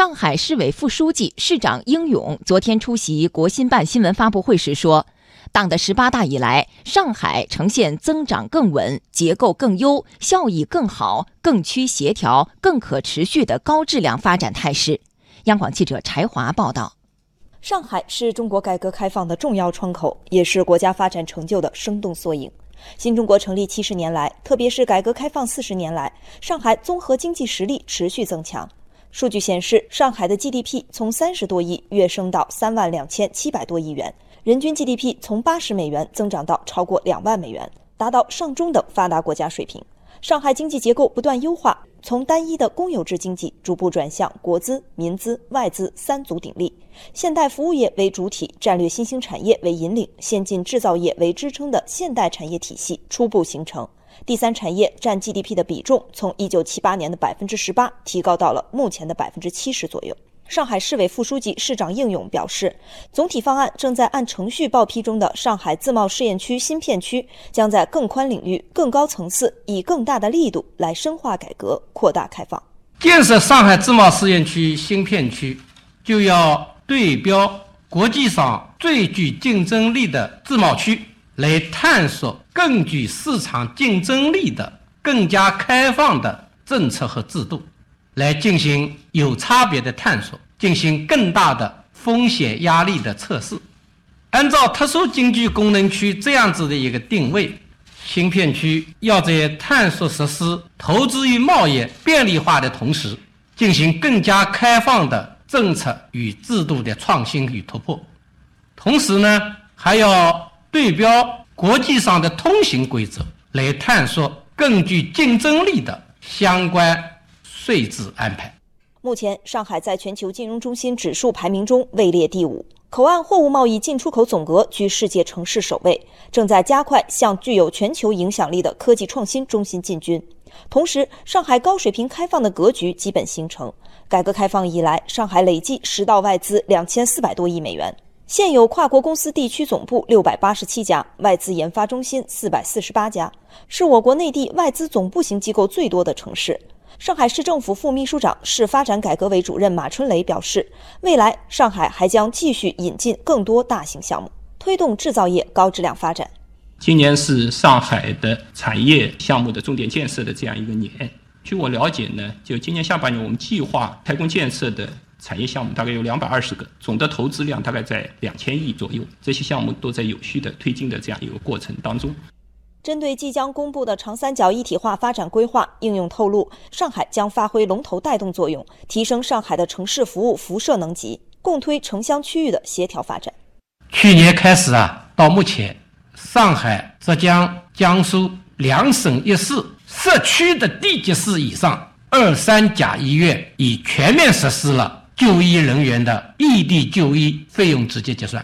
上海市委副书记、市长应勇昨天出席国新办新闻发布会时说，党的十八大以来，上海呈现增长更稳、结构更优、效益更好、更趋协调、更可持续的高质量发展态势。央广记者柴华报道。上海是中国改革开放的重要窗口，也是国家发展成就的生动缩影。新中国成立七十年来，特别是改革开放四十年来，上海综合经济实力持续增强。数据显示，上海的 GDP 从三十多亿跃升到三万两千七百多亿元，人均 GDP 从八十美元增长到超过两万美元，达到上中等发达国家水平。上海经济结构不断优化，从单一的公有制经济逐步转向国资、民资、外资三足鼎立，现代服务业为主体，战略新兴产业为引领，先进制造业为支撑的现代产业体系初步形成。第三产业占 GDP 的比重从一九七八年的百分之十八提高到了目前的百分之七十左右。上海市委副书记、市长应勇表示，总体方案正在按程序报批中的上海自贸试验区新片区，将在更宽领域、更高层次，以更大的力度来深化改革、扩大开放。建设上海自贸试验区新片区，就要对标国际上最具竞争力的自贸区。来探索更具市场竞争力的、更加开放的政策和制度，来进行有差别的探索，进行更大的风险压力的测试。按照特殊经济功能区这样子的一个定位，新片区要在探索实施投资与贸易便利化的同时，进行更加开放的政策与制度的创新与突破，同时呢，还要。对标国际上的通行规则，来探索更具竞争力的相关税制安排。目前，上海在全球金融中心指数排名中位列第五，口岸货物贸易进出口总额居世界城市首位，正在加快向具有全球影响力的科技创新中心进军。同时，上海高水平开放的格局基本形成。改革开放以来，上海累计实到外资两千四百多亿美元。现有跨国公司地区总部六百八十七家，外资研发中心四百四十八家，是我国内地外资总部型机构最多的城市。上海市政府副秘书长、市发展改革委主任马春雷表示，未来上海还将继续引进更多大型项目，推动制造业高质量发展。今年是上海的产业项目的重点建设的这样一个年。据我了解呢，就今年下半年我们计划开工建设的。产业项目大概有两百二十个，总的投资量大概在两千亿左右。这些项目都在有序的推进的这样一个过程当中。针对即将公布的长三角一体化发展规划，应用透露，上海将发挥龙头带动作用，提升上海的城市服务辐射能级，共推城乡区域的协调发展。去年开始啊，到目前，上海、浙江、江苏两省一市社区的地级市以上二三甲医院已全面实施了。就医人员的异地就医费用直接结算。